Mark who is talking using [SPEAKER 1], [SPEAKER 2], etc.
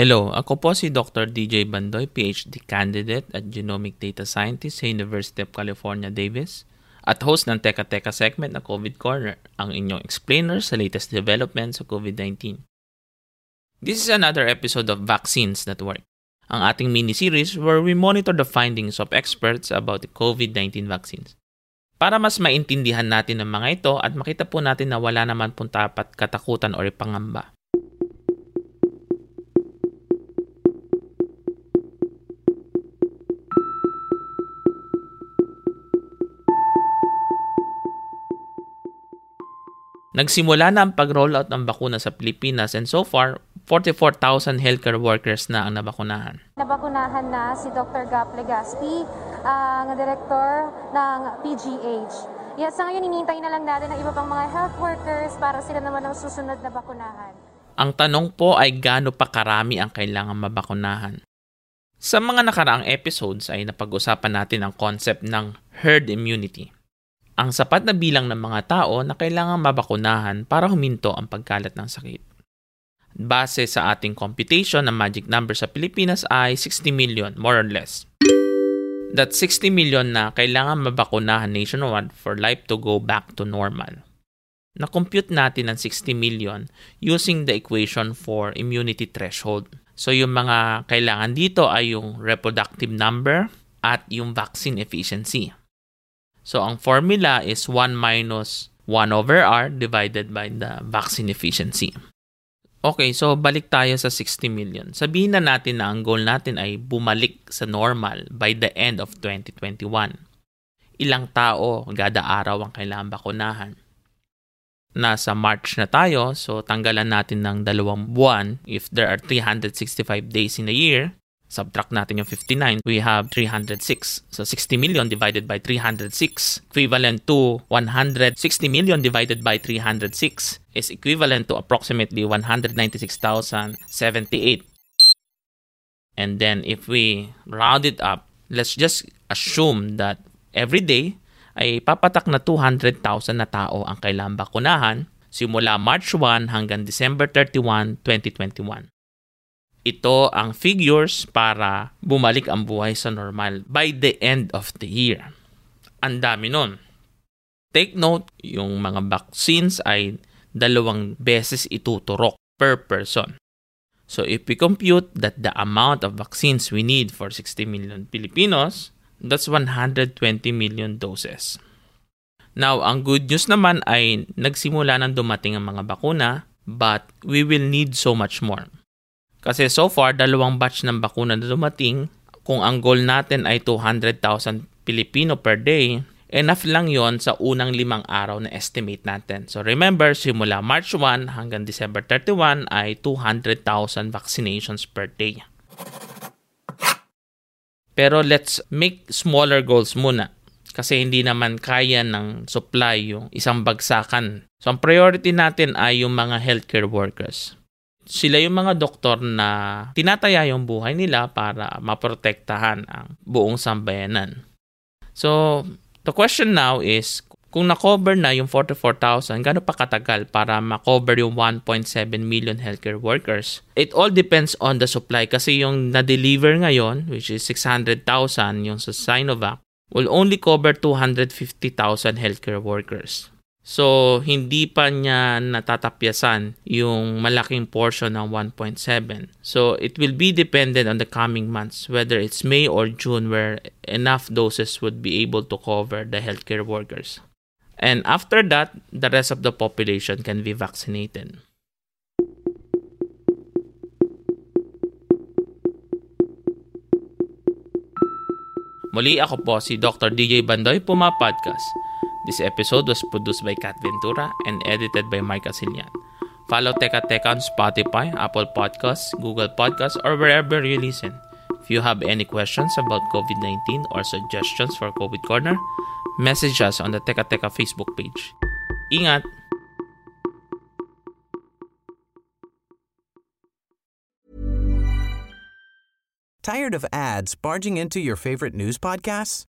[SPEAKER 1] Hello, ako po si Dr. DJ Bandoy, PhD candidate at Genomic Data Scientist sa University of California, Davis at host ng Teka Teka segment na COVID Corner, ang inyong explainer sa latest developments sa COVID-19. This is another episode of Vaccines That Work, ang ating mini-series where we monitor the findings of experts about the COVID-19 vaccines. Para mas maintindihan natin ang mga ito at makita po natin na wala naman pong tapat katakutan o pangamba. Nagsimula na ang pag-rollout ng bakuna sa Pilipinas and so far, 44,000 healthcare workers na ang nabakunahan.
[SPEAKER 2] Nabakunahan na si Dr. Gap Legaspi, ang uh, director ng PGH. Yes, sa ngayon inintay na lang natin ang iba pang mga health workers para sila naman ang susunod na bakunahan.
[SPEAKER 1] Ang tanong po ay gaano pa karami ang kailangan mabakunahan. Sa mga nakaraang episodes ay napag-usapan natin ang concept ng herd immunity ang sapat na bilang ng mga tao na kailangang mabakunahan para huminto ang pagkalat ng sakit. Base sa ating computation, ang magic number sa Pilipinas ay 60 million, more or less. That 60 million na kailangan mabakunahan nationwide for life to go back to normal. Na-compute natin ang 60 million using the equation for immunity threshold. So yung mga kailangan dito ay yung reproductive number at yung vaccine efficiency. So, ang formula is 1 minus 1 over R divided by the vaccine efficiency. Okay, so balik tayo sa 60 million. Sabihin na natin na ang goal natin ay bumalik sa normal by the end of 2021. Ilang tao gada araw ang kailangan bakunahan? Nasa March na tayo, so tanggalan natin ng dalawang buwan if there are 365 days in a year. Subtract natin yung 59, we have 306. So 60 million divided by 306 equivalent to 160 million divided by 306 is equivalent to approximately 196,078. And then if we round it up, let's just assume that every day ay papatak na 200,000 na tao ang kailangan bakunahan simula March 1 hanggang December 31, 2021. Ito ang figures para bumalik ang buhay sa normal by the end of the year. Ang dami nun. Take note, yung mga vaccines ay dalawang beses ituturok per person. So if we compute that the amount of vaccines we need for 60 million Filipinos, that's 120 million doses. Now, ang good news naman ay nagsimula nang dumating ang mga bakuna, but we will need so much more. Kasi so far, dalawang batch ng bakuna na dumating. Kung ang goal natin ay 200,000 Pilipino per day, enough lang yon sa unang limang araw na estimate natin. So remember, simula March 1 hanggang December 31 ay 200,000 vaccinations per day. Pero let's make smaller goals muna kasi hindi naman kaya ng supply yung isang bagsakan. So ang priority natin ay yung mga healthcare workers sila yung mga doktor na tinataya yung buhay nila para maprotektahan ang buong sambayanan. So, the question now is, kung na-cover na yung 44,000, gaano pa katagal para ma-cover yung 1.7 million healthcare workers? It all depends on the supply kasi yung na-deliver ngayon, which is 600,000 yung sa Sinovac, will only cover 250,000 healthcare workers. So, hindi pa niya natatapyasan yung malaking portion ng 1.7. So, it will be dependent on the coming months, whether it's May or June, where enough doses would be able to cover the healthcare workers. And after that, the rest of the population can be vaccinated. Muli ako po si Dr. DJ Bandoy Puma Podcast This episode was produced by Kat Ventura and edited by Mike Asilian. Follow Teka Teka on Spotify, Apple Podcasts, Google Podcasts, or wherever you listen. If you have any questions about COVID 19 or suggestions for COVID Corner, message us on the Teka Teka Facebook page. Ingat!
[SPEAKER 3] Tired of ads barging into your favorite news podcasts?